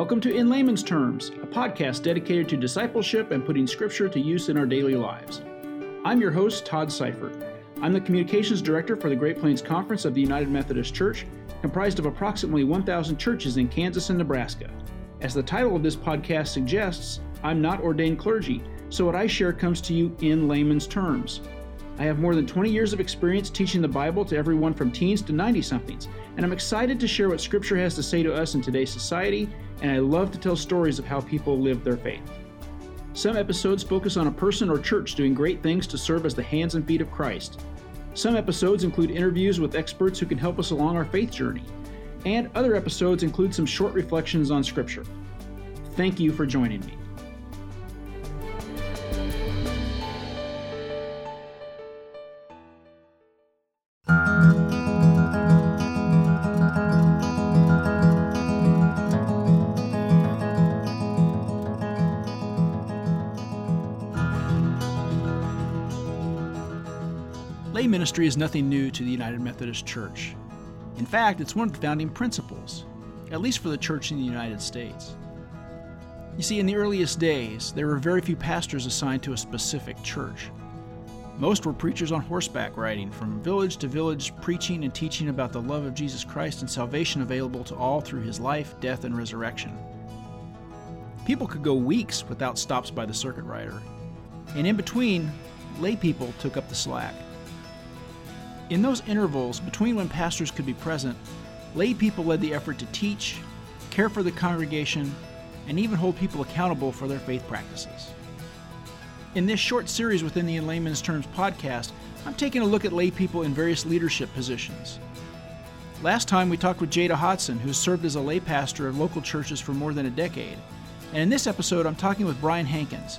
Welcome to In Layman's Terms, a podcast dedicated to discipleship and putting Scripture to use in our daily lives. I'm your host, Todd Seifert. I'm the Communications Director for the Great Plains Conference of the United Methodist Church, comprised of approximately 1,000 churches in Kansas and Nebraska. As the title of this podcast suggests, I'm not ordained clergy, so what I share comes to you in layman's terms. I have more than 20 years of experience teaching the Bible to everyone from teens to 90 somethings, and I'm excited to share what Scripture has to say to us in today's society and I love to tell stories of how people live their faith. Some episodes focus on a person or church doing great things to serve as the hands and feet of Christ. Some episodes include interviews with experts who can help us along our faith journey. And other episodes include some short reflections on Scripture. Thank you for joining me. Lay ministry is nothing new to the United Methodist Church. In fact, it's one of the founding principles, at least for the church in the United States. You see, in the earliest days, there were very few pastors assigned to a specific church. Most were preachers on horseback riding from village to village, preaching and teaching about the love of Jesus Christ and salvation available to all through his life, death, and resurrection. People could go weeks without stops by the circuit rider, and in between, lay people took up the slack. In those intervals between when pastors could be present, lay people led the effort to teach, care for the congregation, and even hold people accountable for their faith practices. In this short series within the In Layman's Terms podcast, I'm taking a look at lay people in various leadership positions. Last time we talked with Jada Hodson, who served as a lay pastor of local churches for more than a decade. And in this episode, I'm talking with Brian Hankins,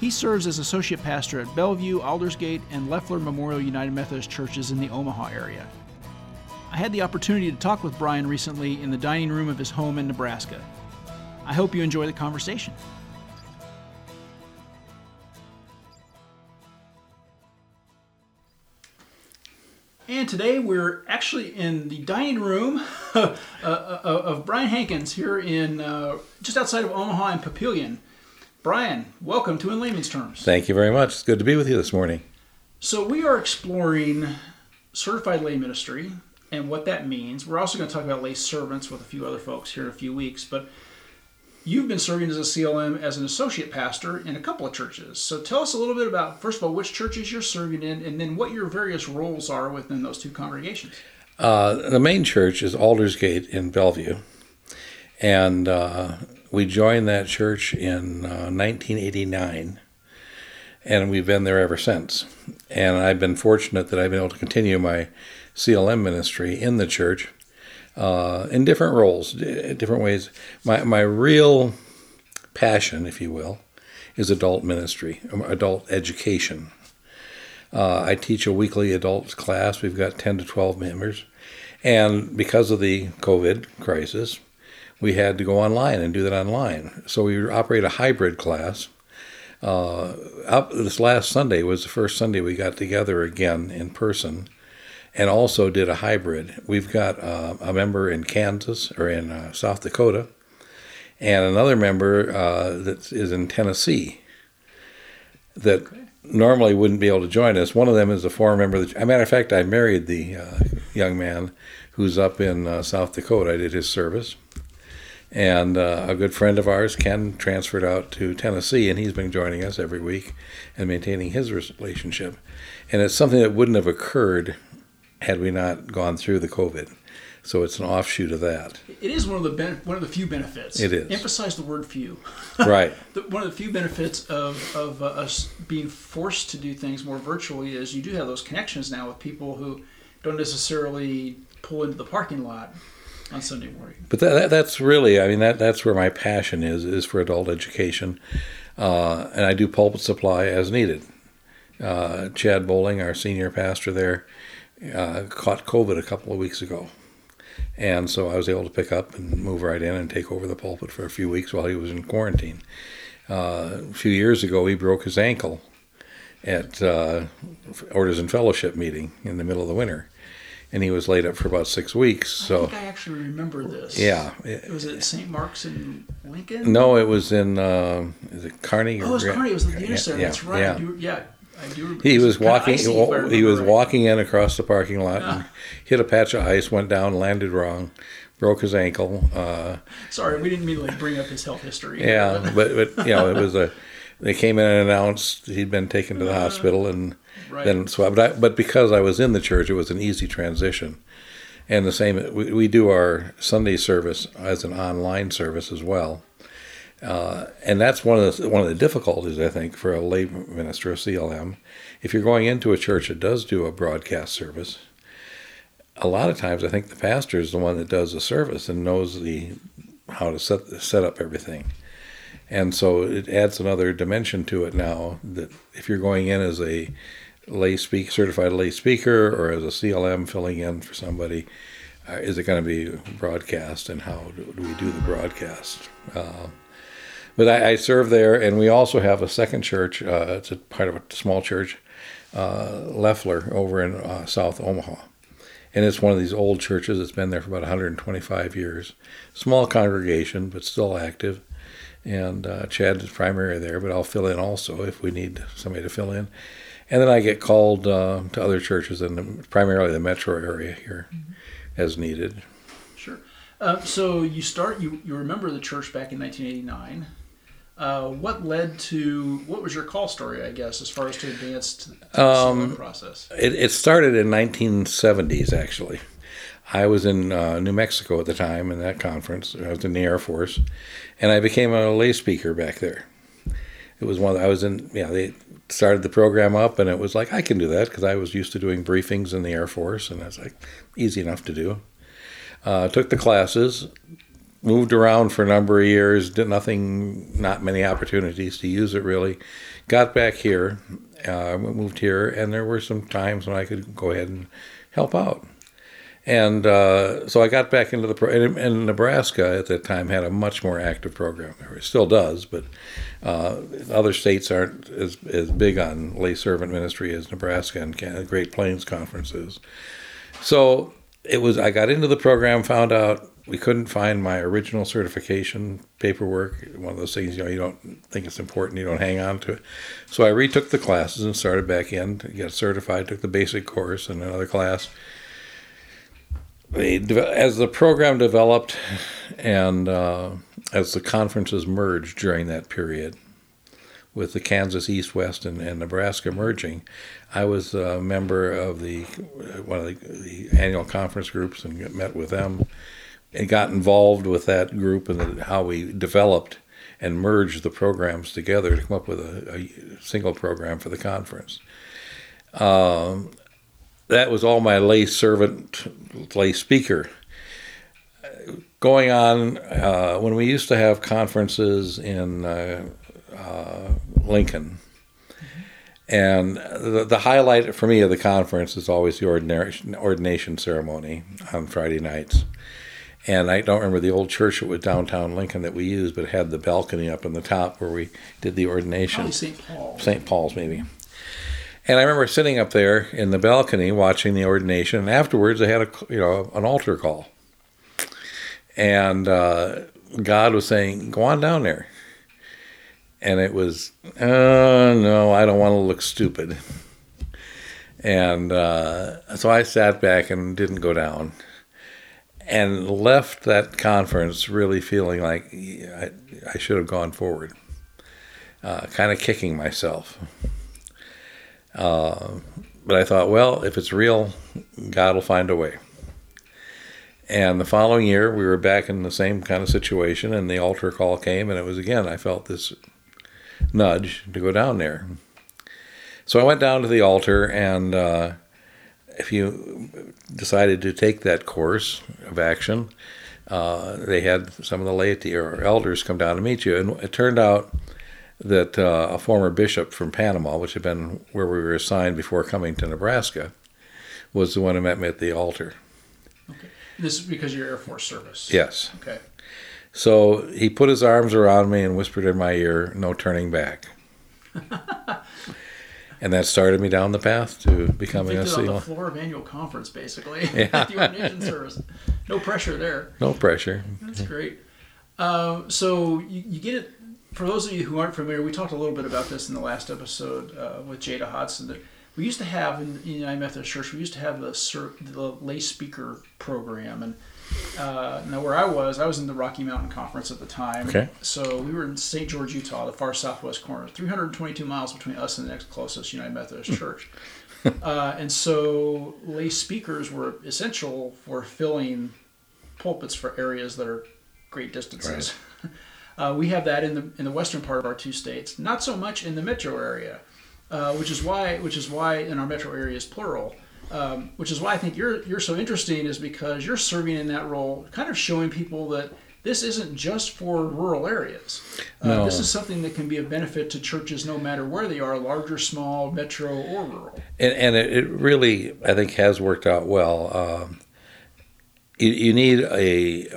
he serves as associate pastor at Bellevue, Aldersgate, and Leffler Memorial United Methodist churches in the Omaha area. I had the opportunity to talk with Brian recently in the dining room of his home in Nebraska. I hope you enjoy the conversation. And today we're actually in the dining room uh, of Brian Hankins here in uh, just outside of Omaha and Papillion. Brian, welcome to In Layman's Terms. Thank you very much. It's good to be with you this morning. So, we are exploring certified lay ministry and what that means. We're also going to talk about lay servants with a few other folks here in a few weeks. But you've been serving as a CLM as an associate pastor in a couple of churches. So, tell us a little bit about, first of all, which churches you're serving in, and then what your various roles are within those two congregations. Uh, the main church is Aldersgate in Bellevue. And uh, we joined that church in uh, 1989, and we've been there ever since. And I've been fortunate that I've been able to continue my CLM ministry in the church uh, in different roles, different ways. My, my real passion, if you will, is adult ministry, um, adult education. Uh, I teach a weekly adult class. We've got 10 to 12 members. And because of the COVID crisis, we had to go online and do that online. So we operate a hybrid class. Uh, up, this last Sunday was the first Sunday we got together again in person and also did a hybrid. We've got uh, a member in Kansas or in uh, South Dakota and another member uh, that is in Tennessee that okay. normally wouldn't be able to join us. One of them is a former member. Of the, as a matter of fact, I married the uh, young man who's up in uh, South Dakota. I did his service and uh, a good friend of ours, Ken, transferred out to Tennessee, and he's been joining us every week and maintaining his relationship. And it's something that wouldn't have occurred had we not gone through the COVID. So it's an offshoot of that. It is one of the ben- one of the few benefits. It is. Emphasize the word few. Right. the, one of the few benefits of, of uh, us being forced to do things more virtually is you do have those connections now with people who don't necessarily pull into the parking lot on Sunday morning. But that, that's really, I mean, that that's where my passion is is for adult education, uh, and I do pulpit supply as needed. Uh, Chad Bowling, our senior pastor there, uh, caught COVID a couple of weeks ago, and so I was able to pick up and move right in and take over the pulpit for a few weeks while he was in quarantine. Uh, a few years ago, he broke his ankle at uh, Orders and Fellowship meeting in the middle of the winter and he was laid up for about six weeks. So I think I actually remember this. yeah, it, Was it St. Mark's in Lincoln? no, it was in uh, is it Kearney? Oh, it was Kearney. It was the Younes center. Yeah, That's right. yeah. I do, yeah, I do. He was walking. icy, if I he was right. walking in across the parking lot and Ah. hit a patch of ice. Went down, landed wrong, broke his ankle. Uh, Sorry, we didn't mean to like bring up his health history. yeah, but but you know it was a. They came in and announced he'd been taken to the hospital, and right. then so but, I, but because I was in the church, it was an easy transition. And the same, we, we do our Sunday service as an online service as well. Uh, and that's one of the one of the difficulties I think for a lay minister, a CLM. If you're going into a church that does do a broadcast service, a lot of times I think the pastor is the one that does the service and knows the how to set set up everything. And so it adds another dimension to it now that if you're going in as a lay speak certified lay speaker or as a CLM filling in for somebody, uh, is it going to be broadcast and how do, we do the broadcast? Uh, but I, I serve there, and we also have a second church. Uh, it's a part of a small church, uh, Leffler, over in uh, South Omaha. And it's one of these old churches. It's been there for about 125 years. Small congregation, but still active. And uh, Chad is primary there, but I'll fill in also if we need somebody to fill in. And then I get called uh, to other churches in the, primarily the metro area here as needed. Sure. Uh, so you start. You you remember the church back in 1989. Uh, what led to what was your call story? I guess as far as to advance to the Um, process. It, it started in 1970s, actually. I was in uh, New Mexico at the time in that conference. I was in the Air Force, and I became a lay speaker back there. It was one. The, I was in. Yeah, they started the program up, and it was like I can do that because I was used to doing briefings in the Air Force, and that's like easy enough to do. Uh, took the classes, moved around for a number of years, did nothing, not many opportunities to use it really. Got back here, uh, moved here, and there were some times when I could go ahead and help out. And uh, so I got back into the pro- and, and Nebraska at that time had a much more active program. It still does, but uh, other states aren't as, as big on lay servant ministry as Nebraska and Can- Great Plains conferences. So it was. I got into the program, found out we couldn't find my original certification paperwork. One of those things, you know, you don't think it's important, you don't hang on to it. So I retook the classes and started back in to get certified. Took the basic course and another class. They, as the program developed, and uh, as the conferences merged during that period, with the Kansas East West and, and Nebraska merging, I was a member of the one of the, the annual conference groups and met with them and got involved with that group and the, how we developed and merged the programs together to come up with a, a single program for the conference. Um, that was all my lay servant, lay speaker. Going on, uh, when we used to have conferences in uh, uh, Lincoln, and the, the highlight for me of the conference is always the ordination, ordination ceremony on Friday nights. And I don't remember the old church that was downtown Lincoln that we used, but it had the balcony up in the top where we did the ordination. Probably St. Paul. St. Paul's, maybe. And I remember sitting up there in the balcony watching the ordination, and afterwards they had a you know an altar call, and uh, God was saying, "Go on down there." And it was, uh, no, I don't want to look stupid. And uh, so I sat back and didn't go down, and left that conference really feeling like I, I should have gone forward, uh, kind of kicking myself. Uh, but I thought, well, if it's real, God will find a way. And the following year, we were back in the same kind of situation, and the altar call came, and it was again, I felt this nudge to go down there. So I went down to the altar, and uh, if you decided to take that course of action, uh, they had some of the laity or elders come down to meet you. And it turned out that uh, a former bishop from Panama, which had been where we were assigned before coming to Nebraska, was the one who met me at the altar. Okay. This is because you're Air Force service. Yes. Okay. So he put his arms around me and whispered in my ear, "No turning back." and that started me down the path to becoming a Convicted on the floor of annual conference, basically, Yeah. at the ordination service. No pressure there. No pressure. That's great. Um, so you, you get it. For those of you who aren't familiar, we talked a little bit about this in the last episode uh, with Jada Hodson. That we used to have in, in the United Methodist Church, we used to have the cir- the lay speaker program, and uh, now where I was, I was in the Rocky Mountain Conference at the time. Okay. So we were in St. George, Utah, the far southwest corner, 322 miles between us and the next closest United Methodist Church. uh, and so lay speakers were essential for filling pulpits for areas that are great distances. Uh, we have that in the in the western part of our two states. Not so much in the metro area, uh, which is why which is why in our metro area is plural. Um, which is why I think you're you're so interesting is because you're serving in that role, kind of showing people that this isn't just for rural areas. Uh, No. This is something that can be of benefit to churches no matter where they are, large or small, metro or rural. and, and it, it really I think has worked out well. Um, you, you need a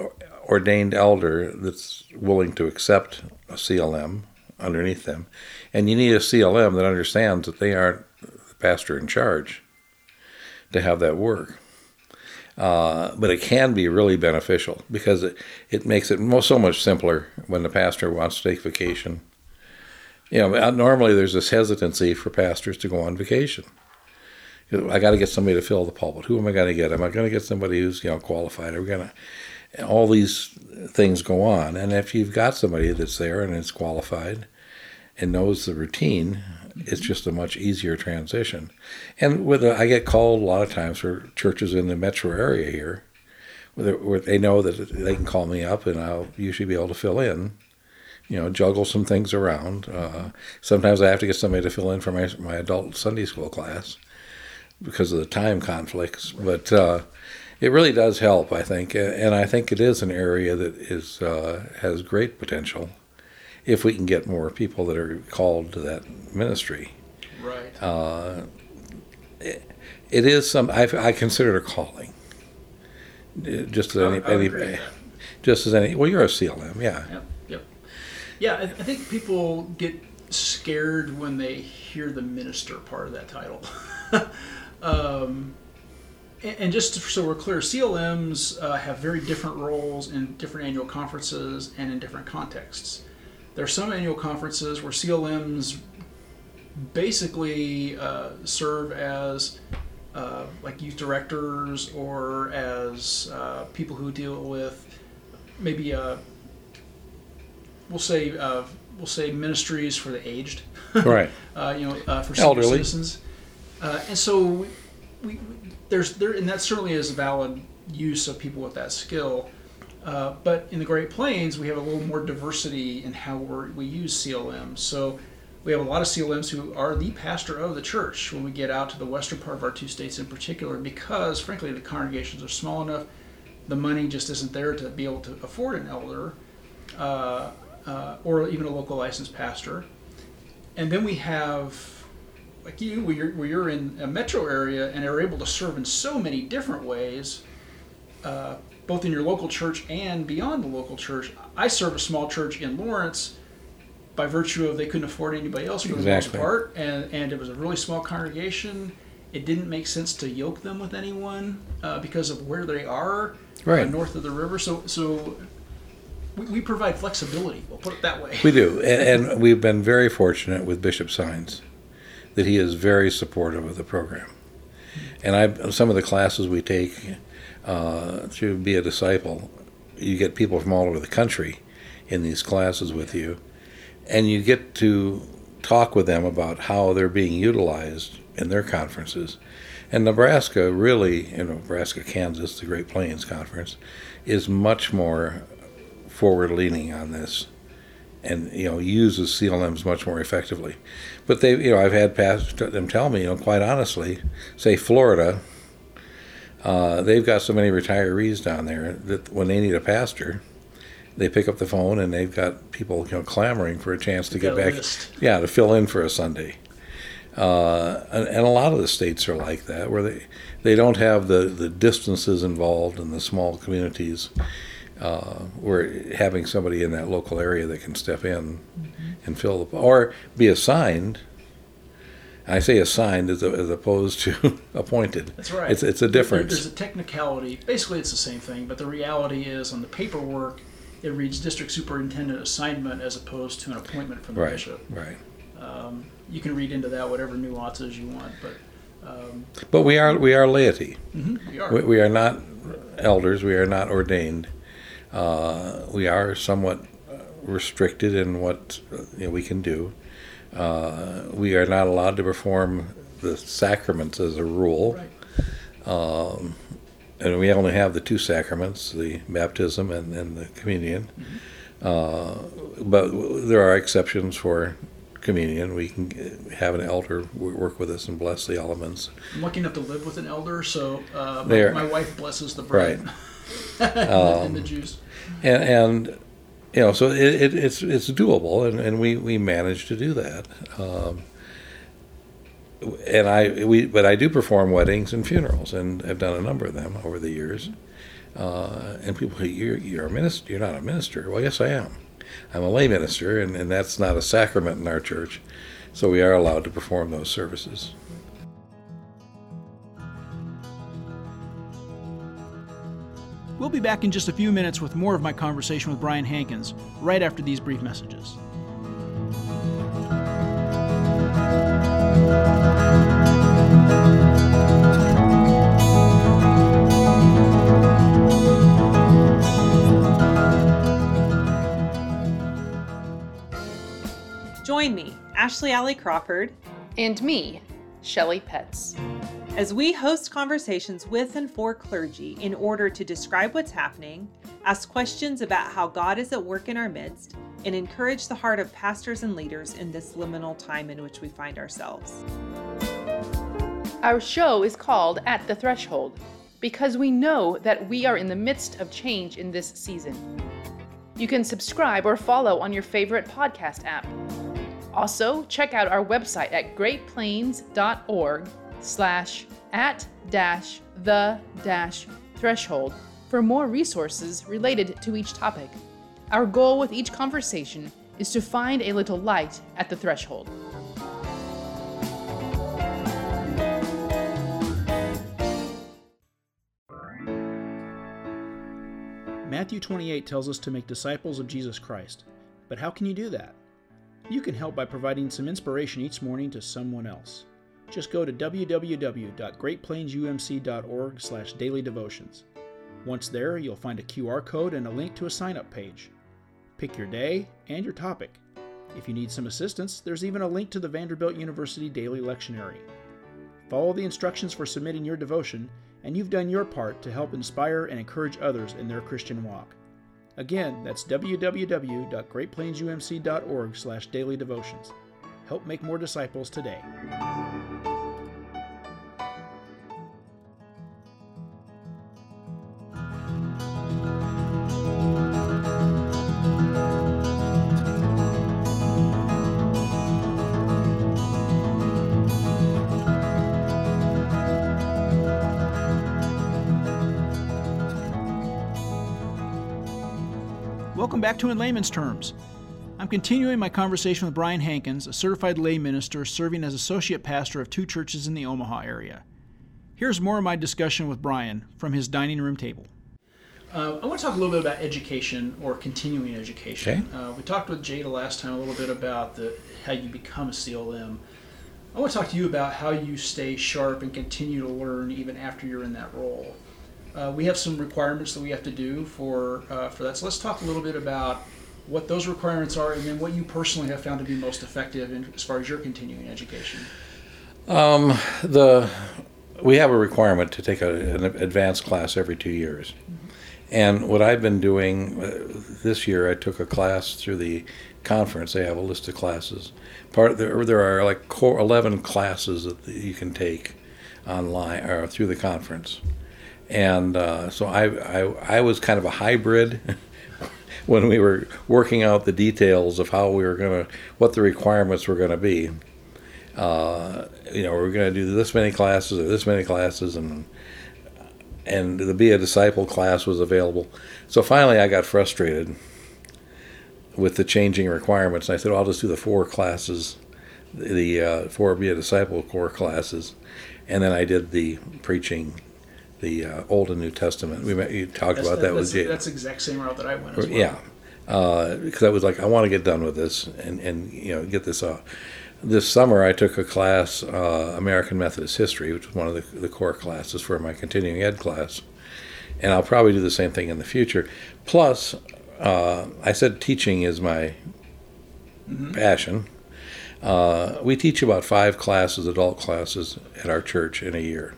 ordained elder that's willing to accept a CLM underneath them, and you need a CLM that understands that they aren't the pastor in charge to have that work. Uh, but it can be really beneficial because it, it makes it so much simpler when the pastor wants to take vacation. You know, uh, normally there's this hesitancy for pastors to go on vacation. I got to get somebody to fill the pulpit. Who am I going to get? Am I going to get somebody who's you know qualified? Are we going to? All these things go on, and if you've got somebody that's there and is qualified and knows the routine, it's just a much easier transition. And with a, I get called a lot of times for churches in the metro area here, where, they know that they can call me up, and I'll usually be able to fill in you know, juggle some things around. Uh, sometimes I have to get somebody to fill in for my my adult Sunday school class because of the time conflicts. But uh, it really does help, I think, and I think it is an area that is uh, has great potential if we can get more people that are called to that ministry. Right. Uh, it, it is some I, I consider it a calling. Uh, Just as I- any, I any just as any. Well, you're a CLM, yeah. Yep. Yep. Yeah, I, I think people get scared when they hear the minister part of that title. and, just so we're clear, CLMs uh, have very different roles in different annual conferences and in different contexts. There are some annual conferences where CLMs basically uh, serve as uh, like youth directors or as uh, people who deal with maybe uh, we'll say uh, we'll say ministries for the aged, Right. uh, you know, uh, for senior Elderly. citizens, uh, and so we, we there's there and that certainly is a valid use of people with that skill. Uh, but in the Great Plains, we have a little more diversity in how we use CLMs. So we have a lot of CLMs who are the pastor of the church when we get out to the western part of our two states in particular, because frankly the congregations are small enough, the money just isn't there to be able to afford an elder uh, uh, or even a local licensed pastor. And then we have, like you, where you're, where you're in a metro area and are able to serve in so many different ways, uh, both in your local church and beyond the local church. I serve a small church in Lawrence by virtue of they couldn't afford anybody else for the most part, and, and it was a really small congregation. It didn't make sense to yoke them with anyone uh, because of where they are uh, north of the river. So, so we, we provide flexibility. We'll put it that way. We do, and, and we've been very fortunate with Bishop Saenz that he is very supportive of the program. And I, some of the classes we take uh, to be a disciple, you get people from all over the country in these classes with you, and you get to talk with them about how they're being utilized in their conferences. And Nebraska really, you know, Nebraska, Kansas, the Great Plains Conference, is much more forward leaning on this and you know uses CLMs much more effectively. But they, you know, I've had past them tell me, you know, quite honestly, say Florida, uh, they've got so many retirees down there that when they need a pastor, they pick up the phone and they've got people, you know, clamoring for a chance to get back, list. yeah, to fill in for a Sunday. Uh, and, and a lot of the states are like that, where they they don't have the the distances involved in the small communities uh, where having somebody in that local area that can step in and fill the or be assigned. I say assigned as, as opposed to appointed. That's right. It's it's a difference. There's a technicality. Basically, it's the same thing, but the reality is on the paperwork, it reads district superintendent assignment as opposed to an appointment from the right. bishop. Right. Um, you can read into that whatever nuances you want, but um, But we are we are laity. we are. We, we are not elders. We are not ordained. Uh, we are somewhat uh, restricted in what uh, you know, we can do. Uh, we are not allowed to perform the sacraments as a rule. Right. Um, and we only have the two sacraments, the baptism and, and the communion. Uh, but there are exceptions for communion. We can have an elder work with us and bless the elements. I'm lucky enough to live with an elder, so uh, my, my wife blesses the bread and, the, and the juice. and, and you know, so it, it, it's it's doable, and, and we, we manage to do that. Um, and I we but I do perform weddings and funerals, and I've done a number of them over the years. Uh, and people say you're you're a minister, you're not a minister. Well, yes, I am. I'm a lay minister, and, and that's not a sacrament in our church, so we are allowed to perform those services. We'll be back in just a few minutes with more of my conversation with Brian Hankins right after these brief messages. Join me, Ashley Alley Crawford, And me, Shelley Petz. As we host conversations with and for clergy in order to describe what's happening, ask questions about how God is at work in our midst, and encourage the heart of pastors and leaders in this liminal time in which we find ourselves. Our show is called At the Threshold because we know that we are in the midst of change in this season. You can subscribe or follow on your favorite podcast app. Also, check out our website at greatplains.org slash at dash the dash threshold for more resources related to each topic. Our goal with each conversation is to find a little light at the threshold. Matthew 28 tells us to make disciples of Jesus Christ. But how can you do that? You can help by providing some inspiration each morning to someone else. Just go to www.greatplainsumc.org slash dailydevotions Once there, you'll find a QR code and a link to a sign-up page. Pick your day and your topic. If you need some assistance, there's even a link to the Vanderbilt University Daily Lectionary. Follow the instructions for submitting your devotion, and you've done your part to help inspire and encourage others in their Christian walk. Again, that's www.greatplainsumc.org/dailydevotions. Help make more disciples today. Welcome back to In Layman's Terms. I'm continuing my conversation with Brian Hankins, a certified lay minister serving as associate pastor of two churches in the Omaha area. Here's more of my discussion with Brian from his dining room table. Uh, I want to talk a little bit about education or continuing education. Okay. Uh, we talked with Jada last time a little bit about the how you become a CLM. I want to talk to you about how you stay sharp and continue to learn even after you're in that role. Uh, we have some requirements that we have to do for uh, for that. So let's talk a little bit about what those requirements are, and then what you personally have found to be most effective in, as far as your continuing education. Um, the we have a requirement to take a, an advanced class every two years, and what I've been doing uh, this year, I took a class through the conference. They have a list of classes. Part there, there are like eleven classes that you can take online or through the conference, and uh, so I, I I was kind of a hybrid. when we were working out the details of how we were going to, what the requirements were going to be, uh, you know, we're going to do this many classes or this many classes, and and the be a disciple class was available. So finally, I got frustrated with the changing requirements. And I said, well, I'll just do the four classes the uh, four be a disciple core classes, and then I did the preaching, the uh, Old and New Testament. We met, you talked That's, about that with Jay. that's the exact same route that I went as well. Yeah, because I was like, I want to get done with this and and you know get this off. This summer, I took a class, uh, American Methodist History, which was one of the, the core classes for my continuing ed class, and I'll probably do the same thing in the future. Plus, uh, I said teaching is my passion. Uh, we teach about five classes, adult classes, at our church in a year.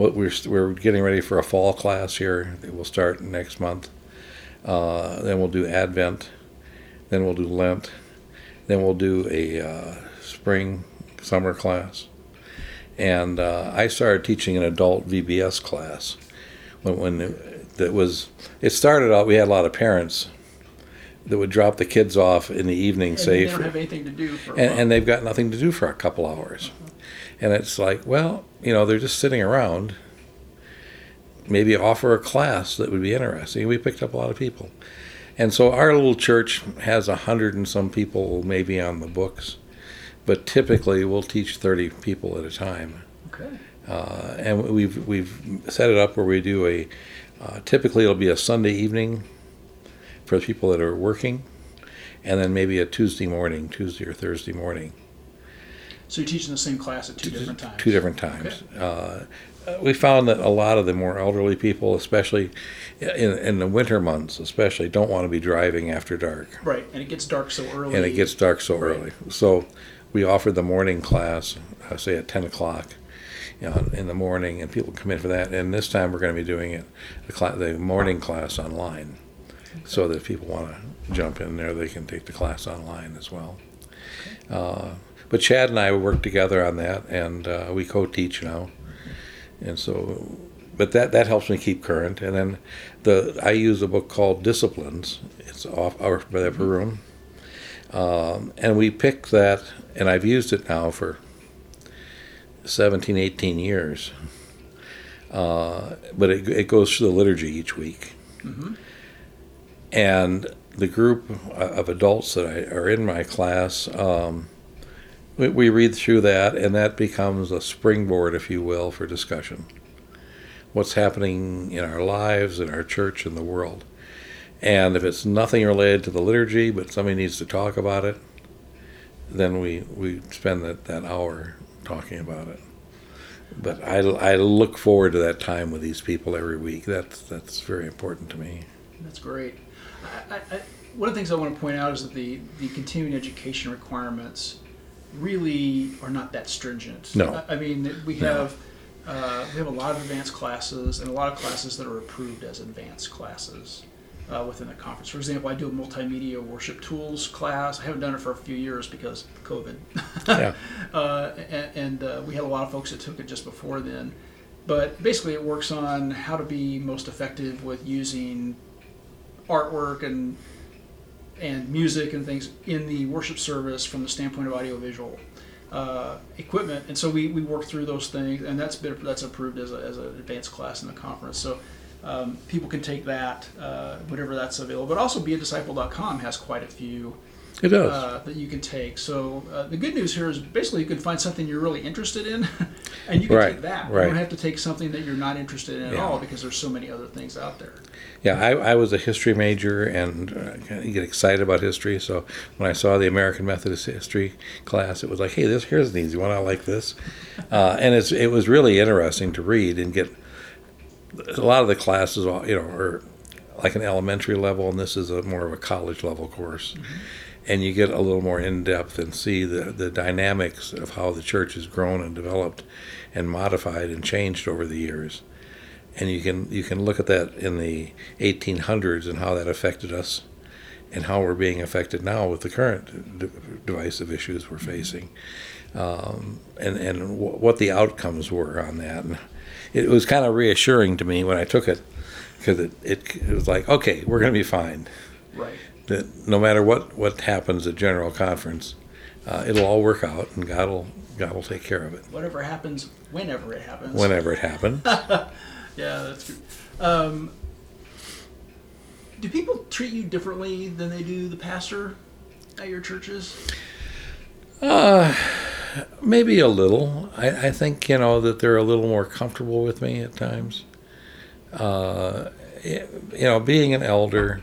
What we're we're getting ready for a fall class here that will start next month. Uh, then we'll do Advent. Then we'll do Lent. Then we'll do a uh, spring summer class. And uh, I started teaching an adult VBS class when, when it, that was. It started out. We had a lot of parents that would drop the kids off in the evening, And say they don't for- have anything to do for and, and they've got nothing to do for a couple hours. And it's like, well, you know, they're just sitting around. Maybe offer a class that would be interesting. We picked up a lot of people. And so our little church has a hundred and some people maybe on the books, but typically we'll teach 30 people at a time. okay. Uh, and we've, we've set it up where we do a, uh, typically it'll be a Sunday evening for the people that are working, and then maybe a Tuesday morning, Tuesday or Thursday morning. So you're teaching the same class at two different times. Two different times. Uh, we found that a lot of the more elderly people, especially in, in the winter months, especially, don't want to be driving after dark, Right, and it gets dark so early. and it gets dark so Right. early. So we offered the morning class, uh, say at ten o'clock, you know, in the morning, and people come in for that. And this time we're going to be doing it the, cla the morning class online, so that if people want to jump in there, they can take the class online as well. Uh, but Chad and I work together on that, and uh, we co-teach now, and so. But that, that helps me keep current, and then the I use a book called Disciplines. It's off our the upper room, um, and we picked that, and I've used it now for 17, 18 years. Uh, but it, it goes through the liturgy each week. And the group of adults that I, are in my class, um, we, we read through that, and that becomes a springboard, if you will, for discussion. What's happening in our lives, in our church, in the world. And if it's nothing related to the liturgy, but somebody needs to talk about it, then we, we spend that, that hour talking about it. But I, I look forward to that time with these people every week. That's, that's very important to me. That's great. I, I, one of the things I want to point out is that the, the continuing education requirements really are not that stringent. No. I, I mean, we No. have uh, we have a lot of advanced classes and a lot of classes that are approved as advanced classes uh, within the conference. For example, I do a multimedia worship tools class. I haven't done it for a few years because of COVID. Yeah. uh, and, and uh, we had a lot of folks that took it just before then. But basically, it works on how to be most effective with using artwork and and music and things in the worship service from the standpoint of audiovisual uh, equipment. And so we, we work through those things, and that's been, that's approved as, a, as an advanced class in the conference. So um, people can take that, uh, whatever that's available. But also, beadisciple.com has quite a few It does. uh, that you can take. So uh, the good news here is basically you can find something you're really interested in, and you can Right, take that. You don't have to take something that you're not interested in at Yeah. all because there's so many other things out there. Yeah, I, I was a history major and uh, you get excited about history. So when I saw the American Methodist history class, it was like, hey, this here's an easy one. I like this, uh, and it's it was really interesting to read and get. A lot of the classes, are, you know, are like an elementary level, and this is a more of a college level course, and you get a little more in depth and see the the dynamics of how the church has grown and developed, and modified and changed over the years. And you can you can look at that in the 1800s and how that affected us and how we're being affected now with the current d- divisive issues we're facing. Um, and and w- what the outcomes were on that. And it was kind of reassuring to me when I took it because it, it, it was like okay we're going to be fine. Right. That no matter what what happens at general conference uh, it'll all work out and God will God will take care of it Whatever happens, whenever it happens. whenever it happens Yeah, that's good. Um, do people treat you differently than they do the pastor at your churches? Uh, maybe a little. I, I think you know that they're a little more comfortable with me at times. Uh, you know, being an elder,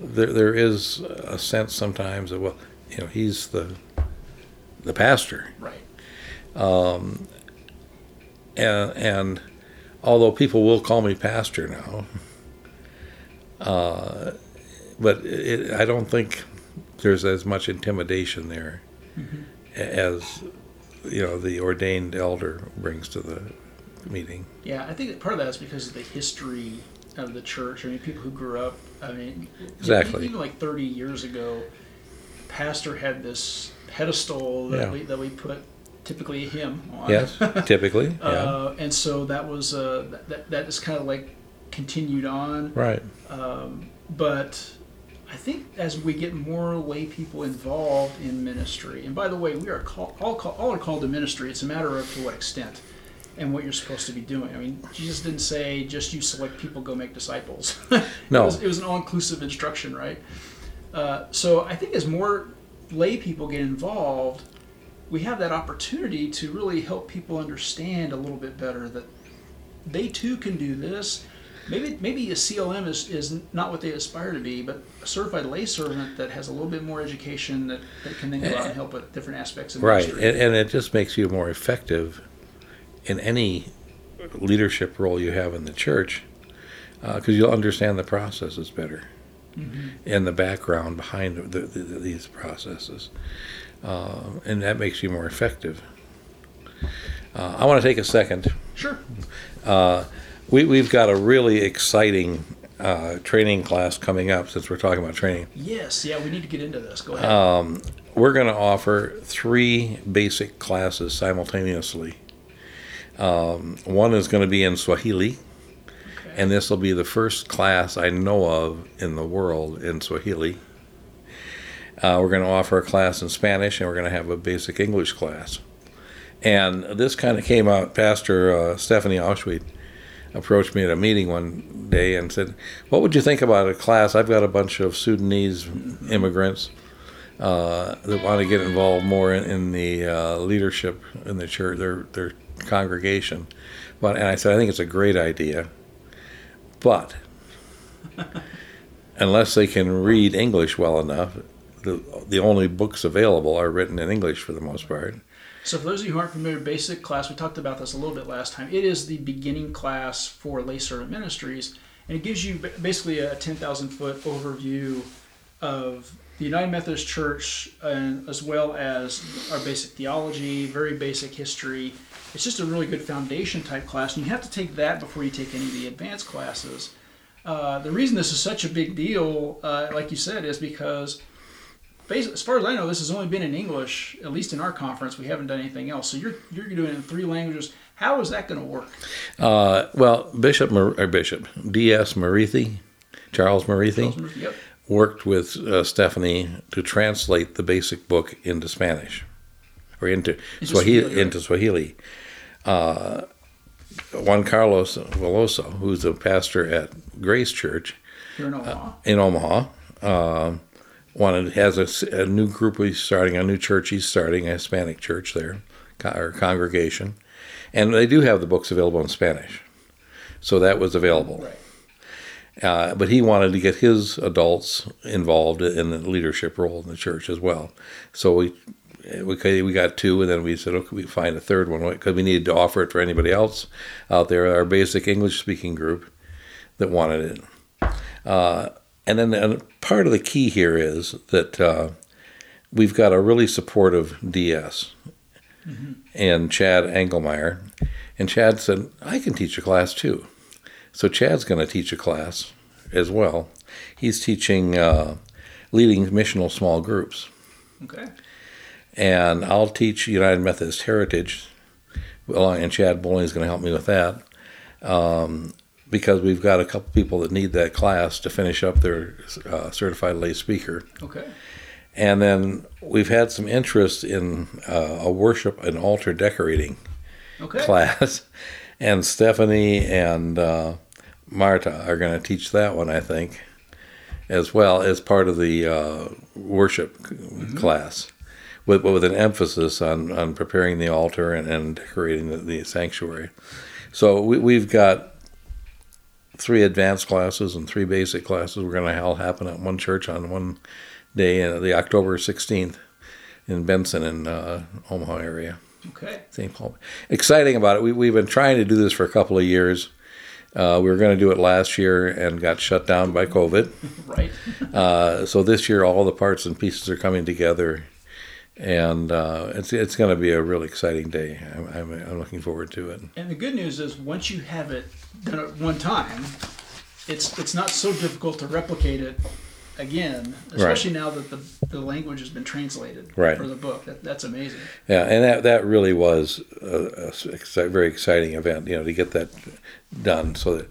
there there is a sense sometimes that well, you know, he's the the pastor, Right. and and although people will call me pastor now, uh, but it, I don't think there's as much intimidation there as you know the ordained elder brings to the meeting. Yeah, I think part of that is because of the history of the church. I mean, people who grew up. I mean, Exactly. Even like 30 years ago, pastor had this pedestal that Yeah. we that we put typically him on. Yes, typically, yeah, Uh, and so that was uh, that, that that is kind of like continued on. right, Um, but I think as we get more lay people involved in ministry, and by the way, we are call, all, call, all are called to ministry. It's a matter of to what extent and what you're supposed to be doing. I mean, Jesus didn't say just you select people, go make disciples. No. it, was, it was an all-inclusive instruction, right? Uh, so I think as more lay people get involved, we have that opportunity to really help people understand a little bit better that they too can do this. Maybe maybe a CLM is, is not what they aspire to be, but a certified lay servant that has a little bit more education that, that can then go out and help with different aspects of right, ministry. and, and it just makes you more effective in any leadership role you have in the church because you'll understand the processes better and the background behind the, the, these processes, uh, and that makes you more effective. Uh, I want to take a second. Sure. Uh, we, we've got a really exciting uh, training class coming up since we're talking about training. Yes. Yeah. We need to get into this. Go ahead. Um, we're going to offer three basic classes simultaneously. Um, one is going to be in Swahili, Okay. and this will be the first class I know of in the world in Swahili. Uh, we're going to offer a class in Spanish, and we're going to have a basic English class. And this kind of came out. Pastor uh, Stephanie Ahlschwede approached me at a meeting one day and said, "What would you think about a class? I've got a bunch of Sudanese immigrants uh, that want to get involved more in, in the uh, leadership in the church, their their congregation." But and I said, "I think it's a great idea, but unless they can read English well enough." The, the only books available are written in English for the most part. So, for those of you who aren't familiar, basic class, we talked about this a little bit last time. It is the beginning class for lay servant ministries, and it gives you basically a 10,000 foot overview of the United Methodist Church, and as well as our basic theology, very basic history. It's just a really good foundation type class, and you have to take that before you take any of the advanced classes. Uh, the reason this is such a big deal, uh, like you said, is because as far as I know, this has only been in English. At least in our conference, we haven't done anything else. So you're you're doing it in three languages. How is that going to work? Uh, well, Bishop Mar- or Bishop D.S. Marithi, Charles Marithi, Yep. Worked with uh, Stephanie to translate the basic book into Spanish or into, Into Swahili, Swahili, into Swahili. Uh, Juan Carlos Veloso, who's a pastor at Grace Church in Omaha. in Omaha, uh, wanted has a new group he's starting, a new church he's starting, a Hispanic church there, or congregation, and they do have the books available in Spanish, so that was available. right. Uh, but he wanted to get his adults involved in the leadership role in the church as well. So we we we got two, and then we said, okay, we find a third one because we needed to offer it for anybody else out there, our basic English speaking group that wanted it. Uh, and then and part of the key here is that uh, we've got a really supportive DS and Chad Anglemyer. And Chad said, I can teach a class too. So Chad's going to teach a class as well. He's teaching uh, leading missional small groups. Okay. And I'll teach United Methodist Heritage. Well, and Chad Bowling is going to help me with that. Um, because we've got a couple people that need that class to finish up their uh, certified lay speaker. Okay. And then we've had some interest in uh, a worship and altar decorating Okay. class, and Stephanie and uh, Marta are going to teach that one, I think, as well as part of the uh, worship c- class, with with an emphasis on on preparing the altar and, and decorating the, the sanctuary. So we, we've got three advanced classes and three basic classes. We're going to all happen at one church on one day, uh, the October sixteenth, in Benson in uh, Omaha area. Okay. St. Paul. Exciting about it. We, we've been trying to do this for a couple of years. Uh, we were going to do it last year and got shut down by COVID. Right. Uh, so this year, all the parts and pieces are coming together, and uh, it's it's going to be a really exciting day. I'm, I'm, I'm looking forward to it. And the good news is once you have it done at one time, it's it's not so difficult to replicate it again, especially now that the, the language has been translated Right. for the book. That, that's amazing. Yeah, and that that really was a, a very exciting event. You know, to get that done, so that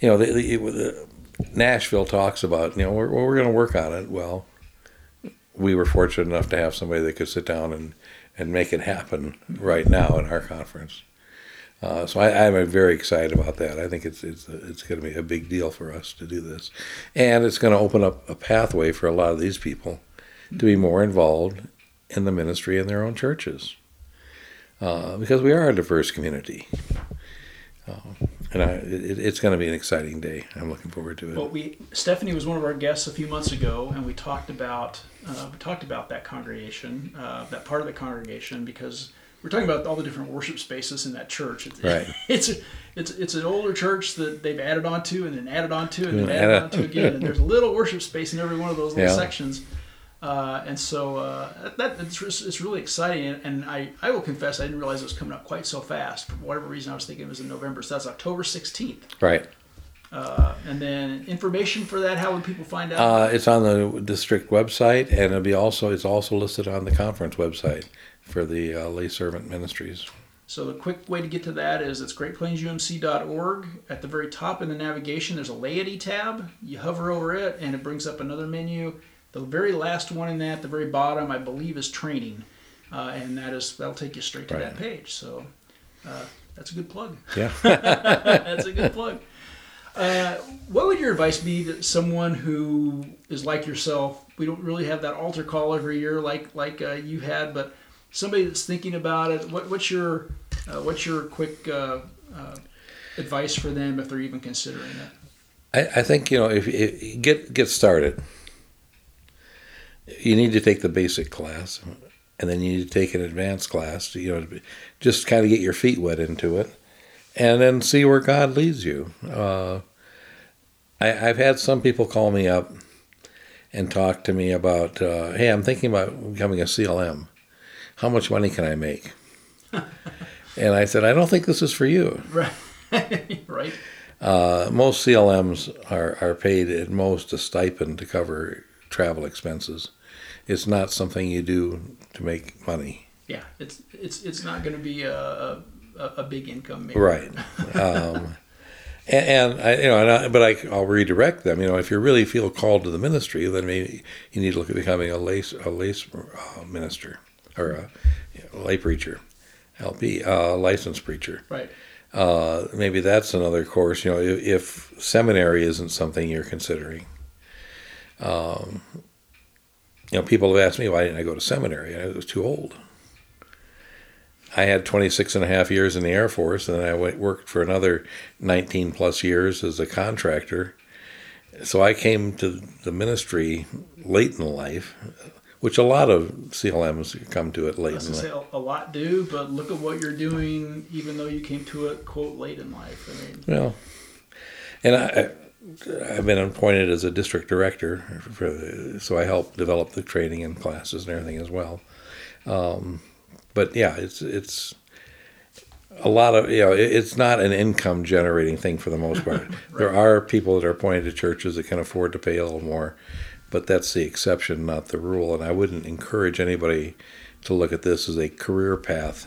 you know the, the, the Nashville talks about you know we're, we're going to work on it. Well, we were fortunate enough to have somebody that could sit down and and make it happen right now in our conference. Uh, so I, I'm very excited about that. I think it's it's it's going to be a big deal for us to do this, and it's going to open up a pathway for a lot of these people to be more involved in the ministry in their own churches, uh, because we are a diverse community. Uh, and I, it, it's going to be an exciting day. I'm looking forward to it. Well, we Stephanie was one of our guests a few months ago, and we talked about uh, we talked about that congregation, uh, that part of the congregation, because we're talking about all the different worship spaces in that church. It's, Right. It's a, it's it's an older church that they've added on to and then added onto, and then added onto again. And there's a little worship space in every one of those little Yeah. sections. Uh, and so uh, that it's, it's really exciting, and, and I, I will confess I didn't realize it was coming up quite so fast. For whatever reason, I was thinking it was in November, so that's October 16th. right. Uh, and then information for that, how would people find out? Uh, it's on the district website, and it'll be also it's also listed on the conference website for the uh, lay servant ministries. so the quick way to get to that is it's greatplainsumc.org. At the very top in the navigation, there's a laity tab. You hover over it, and it brings up another menu. The very last one in that, the very bottom, I believe, is training, uh, and that is that'll take you straight to Right. that page. So uh, that's a good plug. Yeah. That's a good plug. Uh, what would your advice be to someone who is like yourself? We don't really have that altar call every year like like uh, you had, but somebody that's thinking about it. What, what's your uh, what's your quick uh, uh, advice for them if they're even considering it? I, I think you know if, if get get started, you need to take the basic class, and then you need to take an advanced class. You know, just kind of get your feet wet into it, and then see where God leads you. Uh, I, I've had some people call me up and talk to me about, uh, hey, I'm thinking about becoming a CLM. How much money can I make? and I said, I don't think this is for you. Right, right. Uh, most CLMs are, are paid at most a stipend to cover travel expenses. It's not something you do to make money. Yeah, it's it's it's not going to be a, a a big income. Maybe. Right. Um, and, and I, you know, and I, but I, I'll redirect them. You know, if you really feel called to the ministry, then maybe you need to look at becoming a lay a lay uh, minister or a, lay preacher, LP, uh, licensed preacher. Right. Uh, maybe that's another course. You know, if, if seminary isn't something you're considering. Um, you know, people have asked me why didn't I go to seminary? I was too old. I had 26 and a half years in the Air Force, and then I went, worked for another 19 plus years as a contractor. So I came to the ministry late in life, which a lot of CLMs come to it I late was in gonna life. a, a lot do, but look at what you're doing, even though you came to it quote late in life. I mean, Well, and I, I've been appointed as a district director, for so I help develop the training and classes and everything as well. Um, but yeah, it's it's a lot of you know it's not an income generating thing for the most part. There are people that are appointed to churches that can afford to pay a little more, but that's the exception, not the rule. And I wouldn't encourage anybody to look at this as a career path.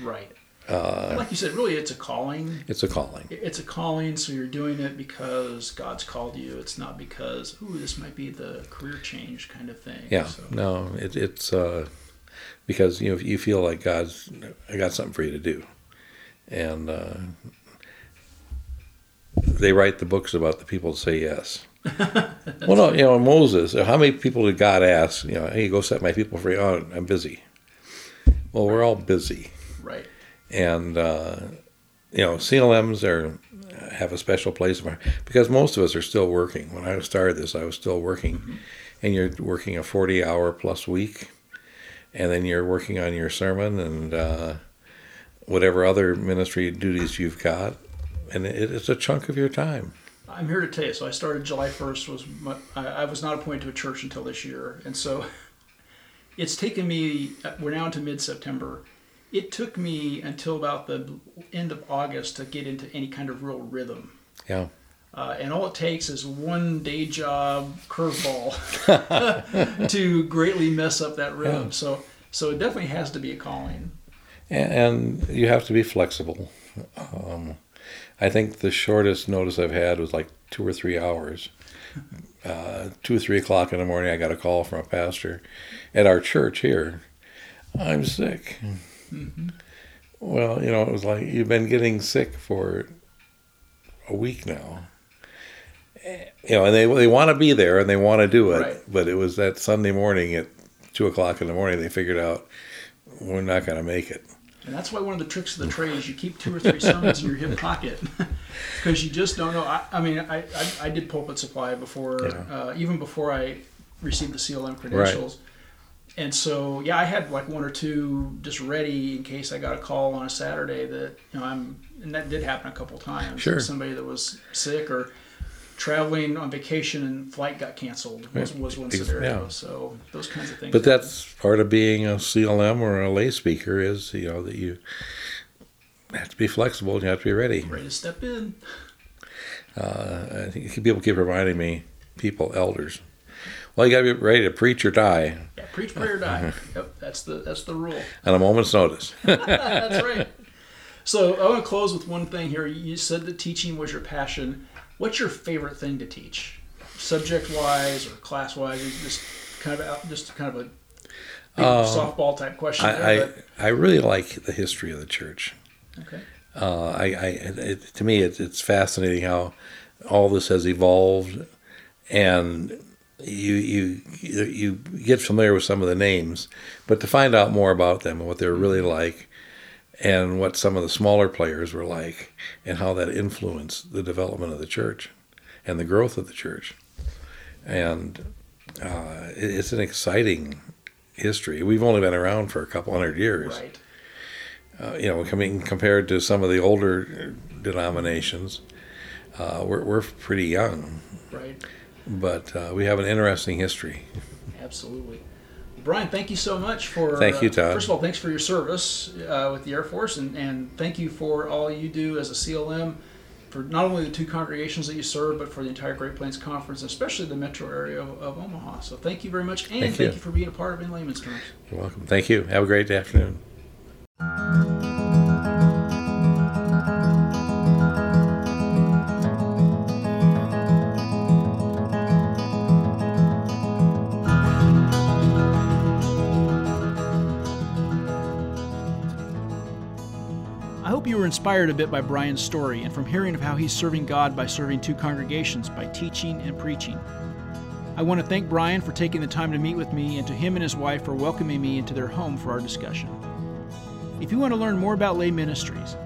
right. Uh, like you said, really, it's a calling. It's a calling. It's a calling, so you're doing it because God's called you. It's not because, ooh, this might be the career change kind of thing. Yeah, So, no, it, it's uh, because you know you feel like God's I got something for you to do, and uh, they write the books about the people that say yes. well, no, you know Moses. How many people did God ask? You know, hey, go set my people free. Oh, I'm busy. Well, we're all busy, Right. and uh, you know CLMs are have a special place for because most of us are still working. When I started this, I was still working, and you're working a 40 hour plus week, and then you're working on your sermon and uh, whatever other ministry duties you've got, and it, it's a chunk of your time. I'm here to tell you. So I started July 1st. Was my, I, I was not appointed to a church until this year, and so it's taken me. We're now into mid-September. It took me until about the end of August to get into any kind of real rhythm. Yeah. Uh, and all it takes is one day job curveball to greatly mess up that rhythm. Yeah. So, so it definitely has to be a calling. and, and you have to be flexible. Um, I think the shortest notice I've had was like two or three hours. Uh, two or three o'clock in the morning, I got a call from a pastor at our church here. I'm sick. Well, you know, it was like you've been getting sick for a week now. You know, and they they want to be there and they want to do it, Right. but it was that Sunday morning at two o'clock in the morning they figured out we're not going to make it. And that's why one of the tricks of the trade is you keep two or three sermons in your hip pocket because you just don't know. I, I mean, I, I, I did pulpit supply before, Yeah. uh, even before I received the CLM credentials. And so, yeah, I had like one or two just ready in case I got a call on a Saturday that, you know, I'm, and that did happen a couple times. Sure. Somebody that was sick or traveling on vacation and flight got canceled was, was one scenario. yeah. So those kinds of things. But that's part of being a CLM or a lay speaker is you know that you have to be flexible and you have to be ready. ready to step in. Uh, I think people keep reminding me, people, elders. Well, you got to be ready to preach or die Yeah, preach, pray, or die. Yep, that's the that's the rule. on a moment's notice. That's right. So I want to close with one thing here. You said that teaching was your passion. What's your favorite thing to teach, subject-wise or class-wise? Just kind of out, just kind of a big softball type question. Um, I, there, I I really like the history of the church. okay. Uh, I, I it, to me it, it's fascinating how all this has evolved, and you you you get familiar with some of the names, but to find out more about them and what they're really like, and what some of the smaller players were like, and how that influenced the development of the church, and the growth of the church, and uh, it's an exciting history. We've only been around for a couple hundred years Right. uh, you know, coming compared to some of the older denominations, uh, we're, we're pretty young, Right. but uh, we have an interesting history. Absolutely. Brian, thank you so much for. Thank you, uh, Todd. first of all, thanks for your service uh, with the Air Force, and, and thank you for all you do as a CLM for not only the two congregations that you serve, but for the entire Great Plains Conference, especially the metro area of, of Omaha. So thank you very much, and Thank thank, you. you. for being a part of In Layman's Terms. You're welcome. Thank you. Have a great afternoon. Were inspired a bit by Brian's story and from hearing of how he's serving God by serving two congregations by teaching and preaching. I want to thank Brian for taking the time to meet with me and to him and his wife for welcoming me into their home for our discussion. If you want to learn more about lay ministries,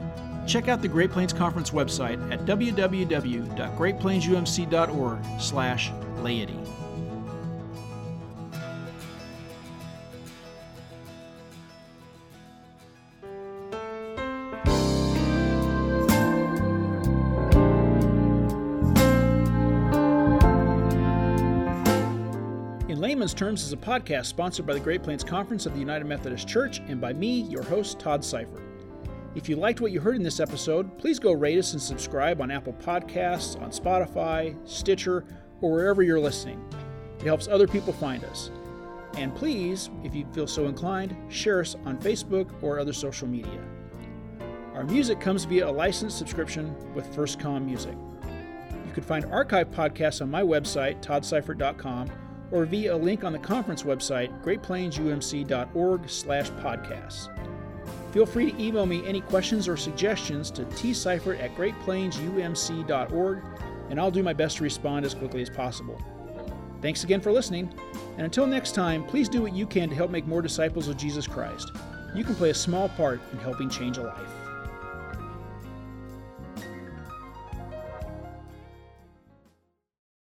check out the Great Plains Conference website at www.greatplainsumc.org/laity. In Layman's Terms is a podcast sponsored by the Great Plains Conference of the United Methodist Church and by me, your host, Todd Seifert. If you liked what you heard in this episode, please go rate us and subscribe on Apple Podcasts, on Spotify, Stitcher, or wherever you're listening. It helps other people find us. And please, if you feel so inclined, share us on Facebook or other social media. Our music comes via a licensed subscription with First FirstCom Music. You can find archive podcasts on my website, toddseifert.com, or via a link on the conference website, greatplainsumc.org slash podcasts. Feel free to email me any questions or suggestions to tseifert at greatplainsumc.org, and I'll do my best to respond as quickly as possible. Thanks again for listening, and until next time, please do what you can to help make more disciples of Jesus Christ. You can play a small part in helping change a life.